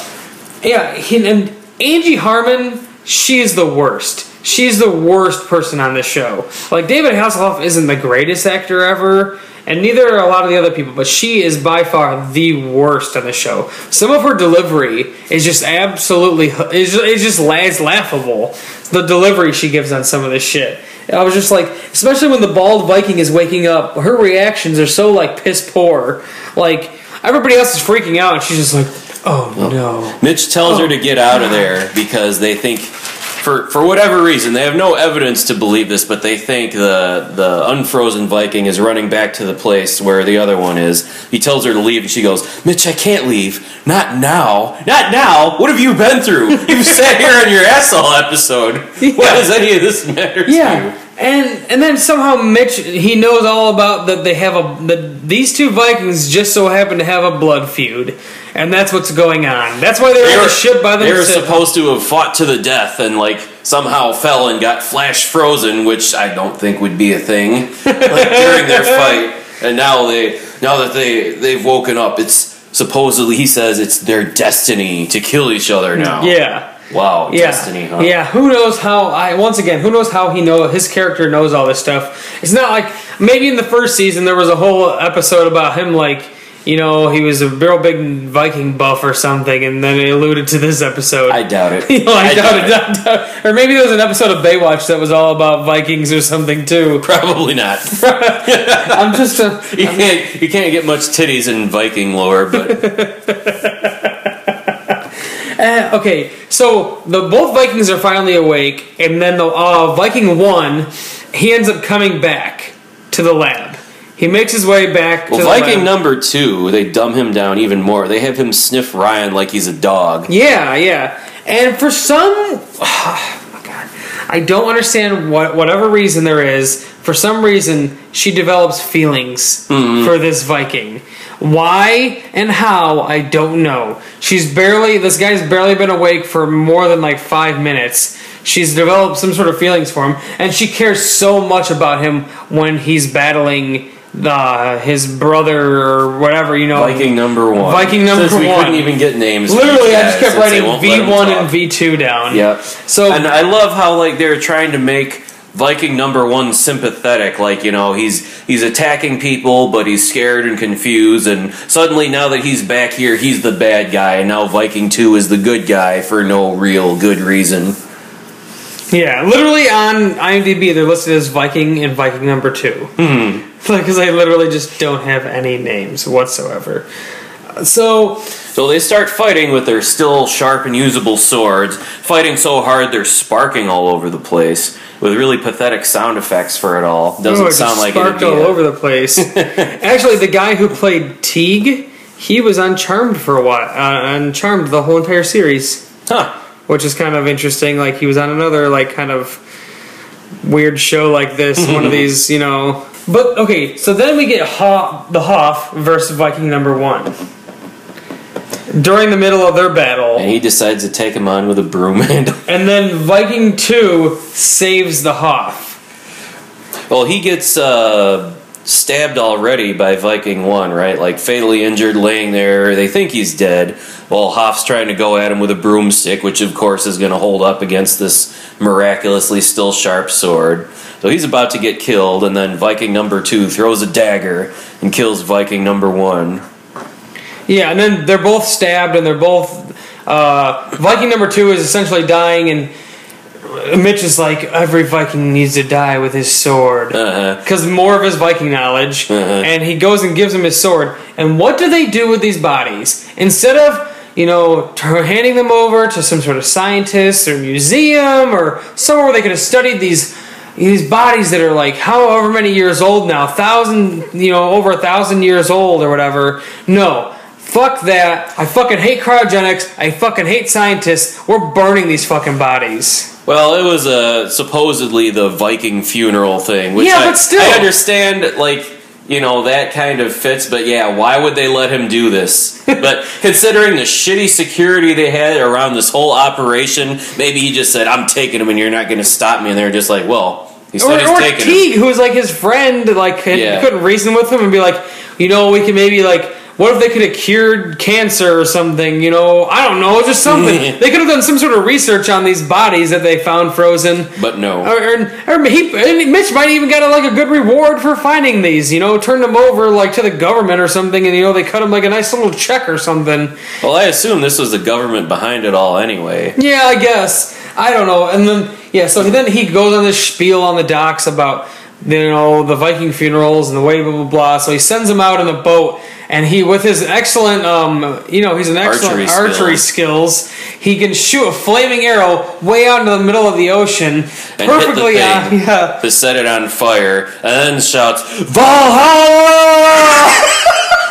yeah, he, and Angie Harmon, she is the worst. She's the worst person on this show. Like David Hasselhoff isn't the greatest actor ever, and neither are a lot of the other people. But she is by far the worst on the show. Some of her delivery is just absolutely is is just it's laughable. The delivery she gives on some of this shit. I was just like, especially when the bald Viking is waking up, her reactions are so like piss poor. Like everybody else is freaking out, and she's just like, "Oh no." mitch tells Oh. her to oh, get out of there because they think for for whatever reason they have no evidence to believe this but they think the the unfrozen viking is running back to the place where the other one is. He tells her to leave and she goes mitch i can't leave. Not now. Not now. What have you been through? You've sat here on your ass all episode [LAUGHS] why does any of this matter to you? Yeah, and and then somehow Mitch he knows all about that they have a that these two Vikings just so happen to have a blood feud, and that's what's going on. That's why they're They on were, the ship by themselves. they were supposed to have fought to the death and like somehow fell and got flash frozen, which I don't think would be a thing like during their [LAUGHS] fight. And now they now that they they've woken up, it's supposedly he says it's their destiny to kill each other now. yeah. Wow, Yeah, destiny, huh? yeah. Who knows how? I once again, who knows how he know his character knows all this stuff? It's not like maybe in the first season there was a whole episode about him, like you know, he was a real big Viking buff or something, and then it alluded to this episode. I doubt it. [LAUGHS] You know, I, I doubt it, doubt doubt- doubt- Or maybe there was an episode of Baywatch that was all about Vikings or something too. [LAUGHS] [LAUGHS] Probably not. I'm just a, You can't you can't get much titties in Viking lore, but eh, okay. So the both Vikings are finally awake, and then the uh, Viking one, he ends up coming back to the lab. He makes his way back well, to the Viking lab. number two, they dumb him down even more. They have him sniff Ryan like he's a dog. Yeah, yeah. And for some, [SIGHS] oh my God, I don't understand what whatever reason there is. For some reason, she develops feelings for this Viking. Why and how, I don't know. She's barely. This guy's barely been awake for more than like five minutes. She's developed some sort of feelings for him, and she cares so much about him when he's battling the his brother or whatever. You know, Viking number one. Viking number Since we one. couldn't even get names. Literally, I just kept writing 'em V1 and. V2 down. Yep. So and I love how like they're trying to make Viking number one sympathetic. Like you know he's he's attacking people, but he's scared and confused. And suddenly now that he's back here, he's the bad guy, and now Viking two is the good guy for no real good reason. yeah, literally on IMDb they're listed as Viking and Viking number two. Mm-hmm. Because I literally just don't have any names whatsoever. So So they start fighting with their still sharp and usable swords, fighting so hard they're sparking all over the place with really pathetic sound effects for it all. Doesn't oh, sound like sparked all over the place. [LAUGHS] Actually, the guy who played Teague, he was on Charmed for a while. Uh, on Charmed the whole entire series. Huh. which is kind of interesting. Like he was on another like kind of weird show like this, [LAUGHS] one of these, you know. But okay, so then we get Hoff, the Hoff versus Viking number one during the middle of their battle, And he decides to take him on with a broom [LAUGHS] handle. and then Viking two saves the Hoff. Well, he gets uh, stabbed already by Viking One, right? Like fatally injured, laying there. They think he's dead. While Hoff's trying to go at him with a broomstick, which of course is going to hold up against this miraculously still sharp sword. So he's about to get killed, and then Viking number two throws a dagger and kills Viking number one. Yeah, and then they're both stabbed, and they're both. Uh, Viking number two is essentially dying, and Mitch is like, every Viking needs to die with his sword. Uh-huh. Because more of his Viking knowledge. Uh-huh. And he goes and gives him his sword. And what do they do with these bodies? Instead of, you know, t- handing them over to some sort of scientist or museum or somewhere where they could have studied these. These bodies that are like however many years old now, thousand, you know, over a thousand years old or whatever. No, Fuck that. I fucking hate cryogenics. I fucking hate scientists. We're burning these fucking bodies. Well, it was uh, supposedly the Viking funeral thing, which Yeah, I, but still. I understand. Like you know that kind of fits, but yeah, why would they let him do this? [LAUGHS] but considering the shitty security they had around this whole operation, maybe he just said, "I'm taking him, and you're not going to stop me." And they're just like, "Well, he said Or, he's or taking him." Teague, who was like his friend, like Yeah. couldn't reason with him and be like, you know, we can maybe like, what if they could have cured cancer or something? You know, I don't know, just something. [LAUGHS] they could have done some sort of research on these bodies that they found frozen. But no. Or, or, or he, and Mitch might even got like a good reward for finding these. You know, turned them over like to the government or something, and you know they cut him like a nice little check or something. Well, I assume this was the government behind it all anyway. Yeah, I guess. I don't know. And then yeah, so then he goes on this spiel on the docks about you know the Viking funerals and the way blah blah blah. So he sends him out in a boat, and he with his excellent um you know he's an excellent Archery archery, skills. He can shoot a flaming arrow way out into the middle of the ocean, And perfectly. hit uh, the thing yeah. to set it on fire, and then shouts Valhalla!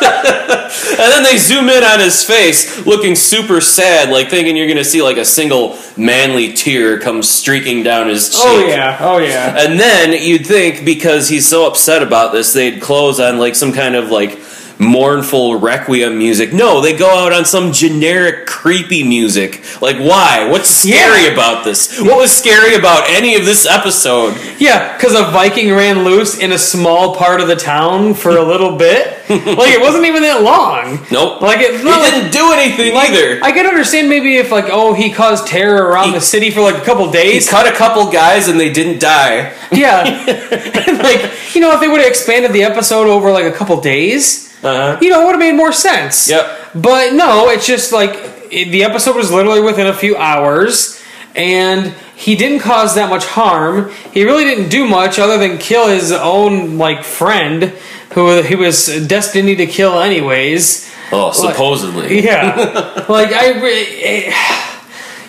[LAUGHS] and then they zoom in on his face, looking super sad, like thinking you're gonna see like a single manly tear come streaking down his cheek. Oh yeah. Oh yeah. And then you'd think because he's so upset about this, they'd close on like some kind of like mournful requiem music. No, they go out on some generic creepy music. Like why? What's scary Yeah. about this? What was scary about any of this episode? Yeah, because a Viking ran loose in a small part of the town for a little bit. [LAUGHS] like it wasn't even that long. Nope. Like it's he like didn't do anything either. I could understand maybe if like oh he caused terror around He- the city for like a couple days. he cut a couple guys and they didn't die. yeah, [LAUGHS] [LAUGHS] like you know if they would have expanded the episode over like a couple days, Uh-huh. you know it would have made more sense. Yep. But no, it's just like it, the episode was literally within a few hours, and he didn't cause that much harm. He really didn't do much other than kill his own like friend, who he was destined to kill anyways. Oh, supposedly. Yeah, [LAUGHS] like I. eh,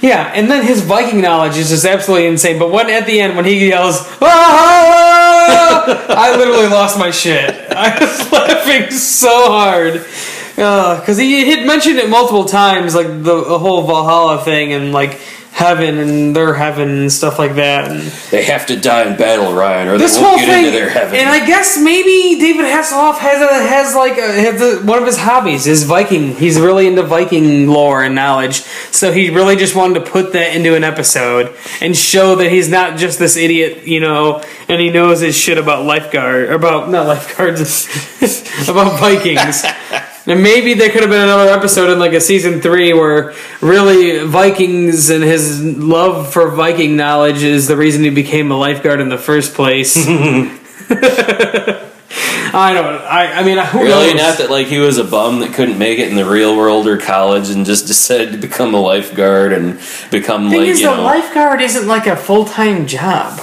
Yeah, and then his Viking knowledge is just absolutely insane. But when at the end, when he yells, "Ah!" [LAUGHS] I literally lost my shit. I was [LAUGHS] laughing so hard uh, because he had mentioned it multiple times, like the, the whole Valhalla thing and like heaven and their heaven and stuff like that. And They have to die in battle, Ryan, or this they won't whole get thing, into their heaven. and I guess maybe David Hasselhoff has a, has like a, has a, one of his hobbies is Viking. He's really into Viking lore and knowledge, so he really just wanted to put that into an episode and show that he's not just this idiot, you know, and he knows his shit about lifeguard about not lifeguards [LAUGHS] about Vikings. [LAUGHS] And maybe there could have been another episode in like a season three where really Vikings and his love for Viking knowledge is the reason he became a lifeguard in the first place. [LAUGHS] I don't. I. I mean, who Really, knows? not that like he was a bum that couldn't make it in the real world or college and just decided to become a lifeguard and become thing like is, you the know. lifeguard isn't like a full time job.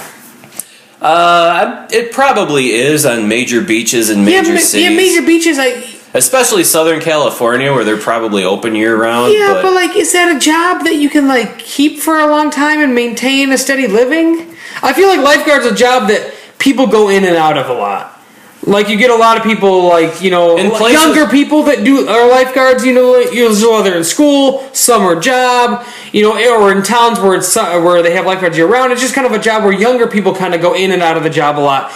uh, it probably is on major beaches and major yeah, cities, yeah, major beaches. I especially Southern California where they're probably open year round. yeah, but, but, like, is that a job that you can like keep for a long time and maintain a steady living? I feel like lifeguard's a job that people go in and out of a lot. Like you get a lot of people, like you know, younger people that do are lifeguards. You know, you know, whether in school, summer job, you know, or in towns where it's uh, where they have lifeguards year round. It's just kind of a job where younger people kind of go in and out of the job a lot.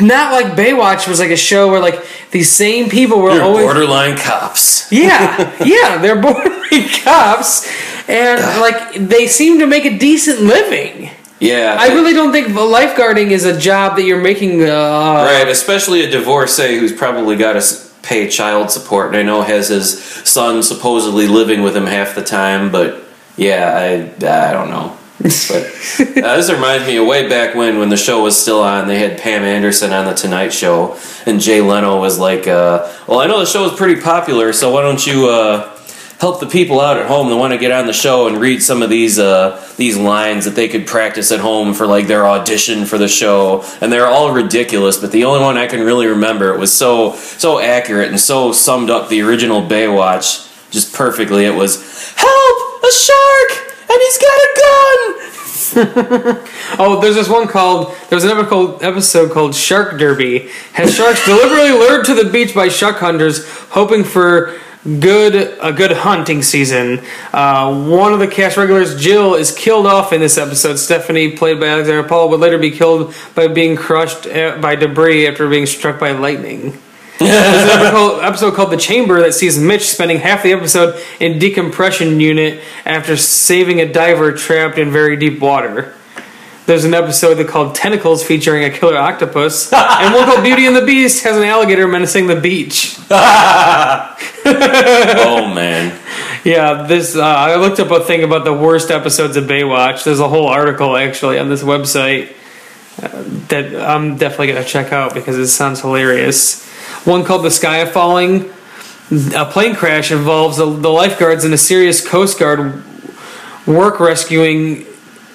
Not like Baywatch was like a show where like these same people were they're always borderline cops. [LAUGHS] yeah, [LAUGHS] yeah, they're borderline cops, and like they seem to make a decent living. Yeah, I really don't think lifeguarding is a job that you're making. Uh, right, especially a divorcee who's probably got to pay child support, and I know has his son supposedly living with him half the time. But yeah, I I don't know. But [LAUGHS] uh, this reminds me of way back when, when the show was still on, they had Pam Anderson on the Tonight Show, and Jay Leno was like, uh, "Well, I know the show is pretty popular, so why don't you uh, help the people out at home that want to get on the show and read some of these uh, these lines that they could practice at home for like their audition for the show?" And they're all ridiculous, but the only one I can really remember it was so so accurate and so summed up the original Baywatch just perfectly. It was, "Help! A shark!" And he's got a gun! [LAUGHS] Oh, there's this one called. There's an episode called, episode called Shark Derby. Has sharks deliberately lured to the beach by shark hunters, hoping for good a good hunting season. Uh, one of the cast regulars, Jill, is killed off in this episode. Stephanie, played by Alexandra Paul, would later be killed by being crushed uh, by debris after being struck by lightning. [LAUGHS] There's an episode called The Chamber that sees Mitch spending half the episode in decompression unit after saving a diver trapped in very deep water. There's an episode called Tentacles featuring a killer octopus, and one called [LAUGHS] Beauty and the Beast has an alligator menacing the beach. [LAUGHS] Oh man. Yeah, this uh, I looked up a thing about the worst episodes of Baywatch. There's a whole article actually on this website uh, that I'm definitely gonna check out because it sounds hilarious. One called "The Sky Falling." A plane crash involves the, the lifeguards and a serious Coast Guard work rescuing.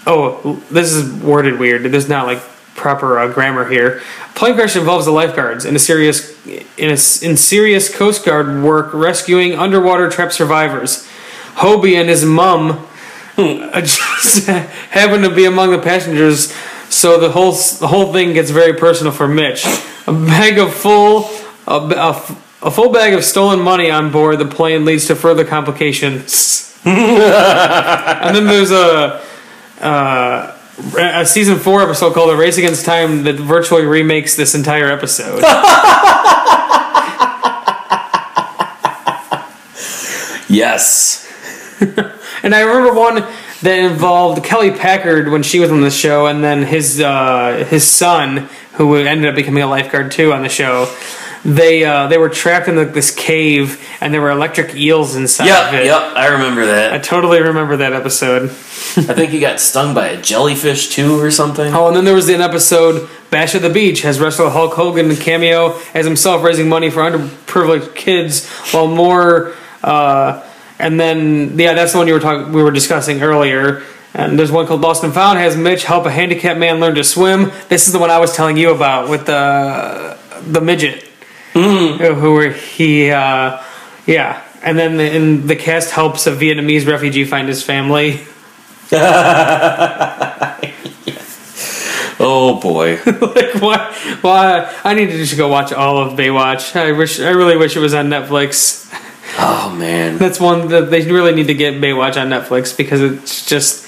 Oh, this is worded weird. There's not like proper uh, grammar here. Plane crash involves the lifeguards in a serious in a in serious Coast Guard work rescuing underwater trapped survivors. Hobie and his mum [LAUGHS] uh, just happen to be among the passengers, so the whole the whole thing gets very personal for Mitch. A bag of full a a full bag of stolen money on board the plane leads to further complications. [LAUGHS] and then there's a uh, a season four episode called "A Race Against Time" that virtually remakes this entire episode. [LAUGHS] Yes. [LAUGHS] and I remember one that involved Kelly Packard when she was on the show, and then his uh, his son, who ended up becoming a lifeguard too on the show. They uh, they were trapped in the, this cave, and there were electric eels inside of Yep, it. yep, I remember that. I totally remember that episode. I think he got stung by a jellyfish too or something. Oh, and then there was an episode, Bash at the Beach, has wrestler Hulk Hogan cameo as himself raising money for underprivileged kids, while more, uh, and then yeah, that's the one you were talking, we were discussing earlier. And there's one called Lost and Found has Mitch help a handicapped man learn to swim. This is the one I was telling you about with the the midget, who were he, uh, yeah. And then the, in the cast helps a Vietnamese refugee find his family. [LAUGHS] Oh boy. [LAUGHS] like what? why I need to just go watch all of Baywatch. I wish I really wish it was on Netflix. Oh man. That's one that they really need to get Baywatch on Netflix because it's just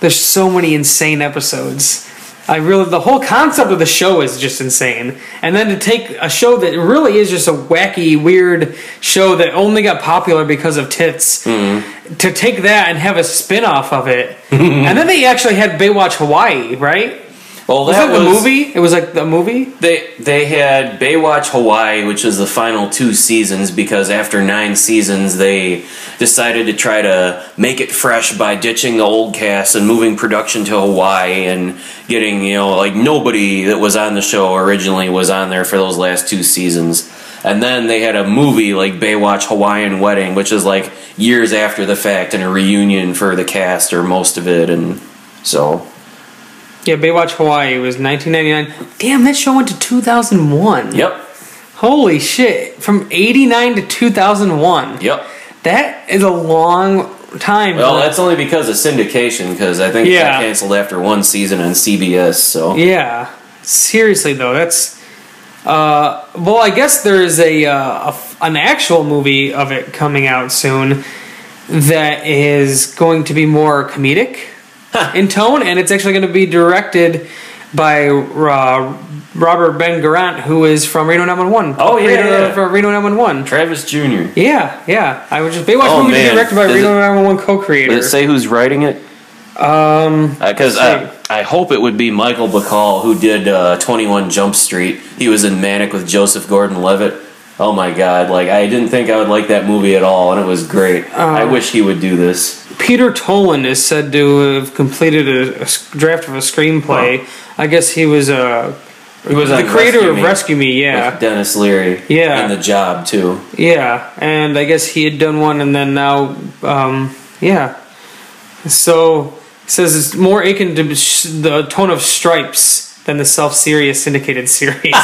there's so many insane episodes. I really the whole concept of the show is just insane. And then to take a show that really is just a wacky, weird show that only got popular because of tits, mm-hmm. to take that and have a spin-off of it. [LAUGHS] and then they actually had Baywatch Hawaii, right? Well, Was that was movie? It was like the movie? They they had Baywatch Hawaii, which was the final two seasons, because after nine seasons they decided to try to make it fresh by ditching the old cast and moving production to Hawaii and getting you know like nobody that was on the show originally was on there for those last two seasons. And then they had a movie like Baywatch Hawaiian Wedding, which is like years after the fact and a reunion for the cast or most of it, and so Yeah, Baywatch Hawaii was 1999. Damn, that show went to 2001. yep, Holy shit. From 89 to 2001. yep. That is a long time. Well, that's only because of syndication, because I think it Yeah. got canceled after one season on CBS. So Yeah. Seriously, though, that's. Uh, well, I guess there is a, uh, a an actual movie of it coming out soon that is going to be more comedic [LAUGHS] in tone, and it's actually going to be directed by uh, Robert Ben Garant, who is from Reno 911. Oh, yeah, of uh, Reno 911. Travis Jr. Yeah, yeah. I was just Baywatch Oh, movie directed by Does Reno 911 co-creator. Does it say who's writing it? Um, Because Let's I, I hope it would be Michael Bacall who did uh, 21 Jump Street. He was in Manic with Joseph Gordon-Levitt. Oh my god! Like I didn't think I would like that movie at all, and it was great. I Uh, wish he would do this. Peter Tolan is said to have completed a draft of a screenplay. I guess he was uh, He was the creator Rescue of Me Rescue Me. Yeah, Denis Leary. Yeah. and the job too. Yeah, and I guess he had done one, and then now, um, yeah. So it says it's more akin to the tone of Stripes than the self-serious syndicated series.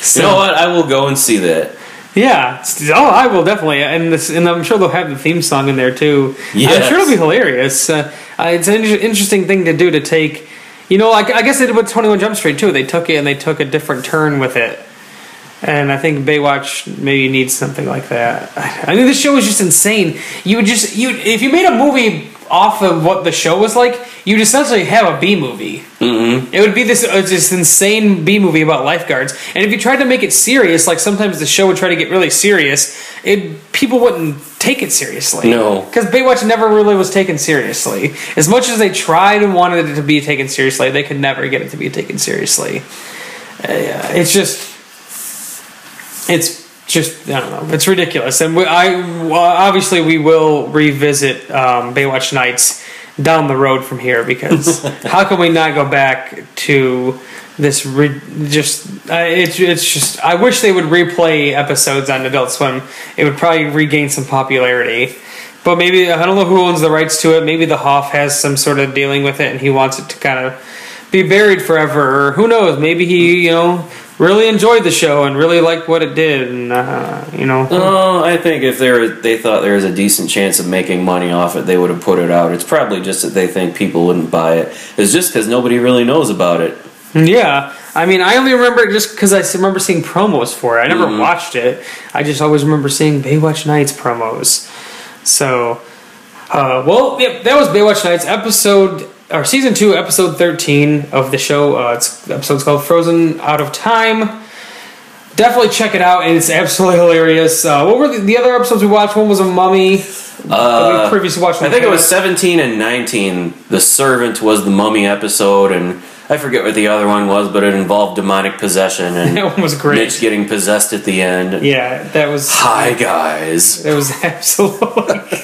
so, [LAUGHS] [LAUGHS] You know what? I will go and see that. Yeah. Oh, I will definitely, and this, and I'm sure they'll have the theme song in there too. I'm sure it'll be hilarious. Uh, uh, it's an inter- interesting thing to do to take. You know, like I guess they did with 21 Jump Street too. They took it and they took a different turn with it. And I think Baywatch maybe needs something like that. I mean, the show was just insane. You would just you if you made a movie off of what the show was like, you'd essentially have a B movie. Mm-hmm. It would be this uh, this insane B movie about lifeguards. And if you tried to make it serious, like sometimes the show would try to get really serious, it people wouldn't take it seriously. No. because Baywatch never really was taken seriously. As much as they tried and wanted it to be taken seriously, they could never get it to be taken seriously. Uh, it's just it's just I don't know. It's ridiculous, and we, I obviously we will revisit um, Baywatch Nights down the road from here because [LAUGHS] how can we not go back to this? Re- just uh, it's it's just I wish they would replay episodes on Adult Swim. It would probably regain some popularity. But maybe I don't know who owns the rights to it. Maybe the Hoff has some sort of dealing with it, and he wants it to kind of be buried forever. Or who knows? Maybe he, you know, really enjoyed the show and really liked what it did, and uh, you know, Oh, I think if there they thought there was a decent chance of making money off it, they would have put it out. It's probably just that they think people wouldn't buy it. It's just because nobody really knows about it. yeah. I mean, I only remember it just because I remember seeing promos for it. I never watched it. I just always remember seeing Baywatch Nights promos. So, uh, well, yeah, that was Baywatch Nights episode or season two, episode thirteen of the show. Uh, it's the episode's called "Frozen Out of Time." Definitely check it out. It's absolutely hilarious. Uh, what were the, the other episodes we watched? One was a mummy. that we previously watched. I think it was 17 and 19. The Servant was the mummy episode, and I forget what the other one was, but it involved demonic possession and [LAUGHS] That one was great. Mitch getting possessed at the end. Yeah, that was. Hi, guys. It was [LAUGHS] absolutely.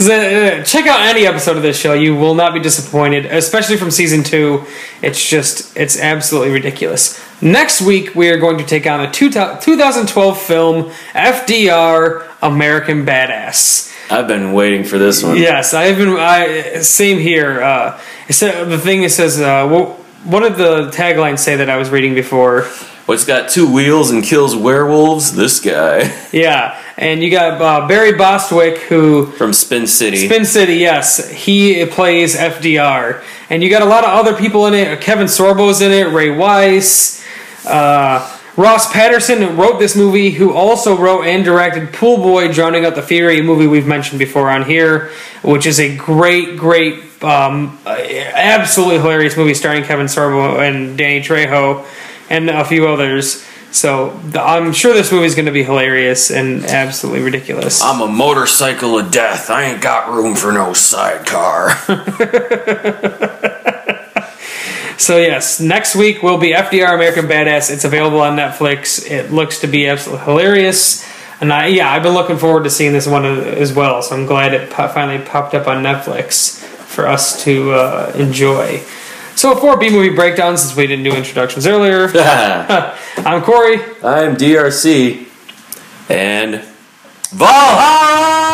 So, uh, check out any episode of this show. You will not be disappointed, especially from season two. It's just, it's absolutely ridiculous. Next week, we are going to take on the two, 2012 film FDR American Badass. I've been waiting for this one. Yes, I've been. I same here. Uh, it said, the thing it says. Uh, what, what did the tagline say that I was reading before? What's got two wheels and kills werewolves? This guy [LAUGHS] Yeah, and you got uh, Barry Bostwick who from Spin City. Spin City, yes. He plays FDR. And you got a lot of other people in it. Kevin Sorbo's in it, Ray Wise, uh, Ross Patterson wrote this movie, who also wrote and directed Pool Boy Drowning Out the Fury, a movie we've mentioned before on here, which is a great, great, um, absolutely hilarious movie starring Kevin Sorbo and Danny Trejo and a few others. So th- I'm sure this movie is going to be hilarious and absolutely ridiculous. I'm a motorcycle of death. I ain't got room for no sidecar. [LAUGHS] So yes, next week will be FDR American Badass. It's available on Netflix. It looks to be absolutely hilarious, and I yeah I've been looking forward to seeing this one as well. So I'm glad it po- finally popped up on Netflix for us to uh, enjoy. So for B movie breakdown, since we didn't do introductions earlier, [LAUGHS] [LAUGHS] I'm Corey. I'm DRC. And Valhalla!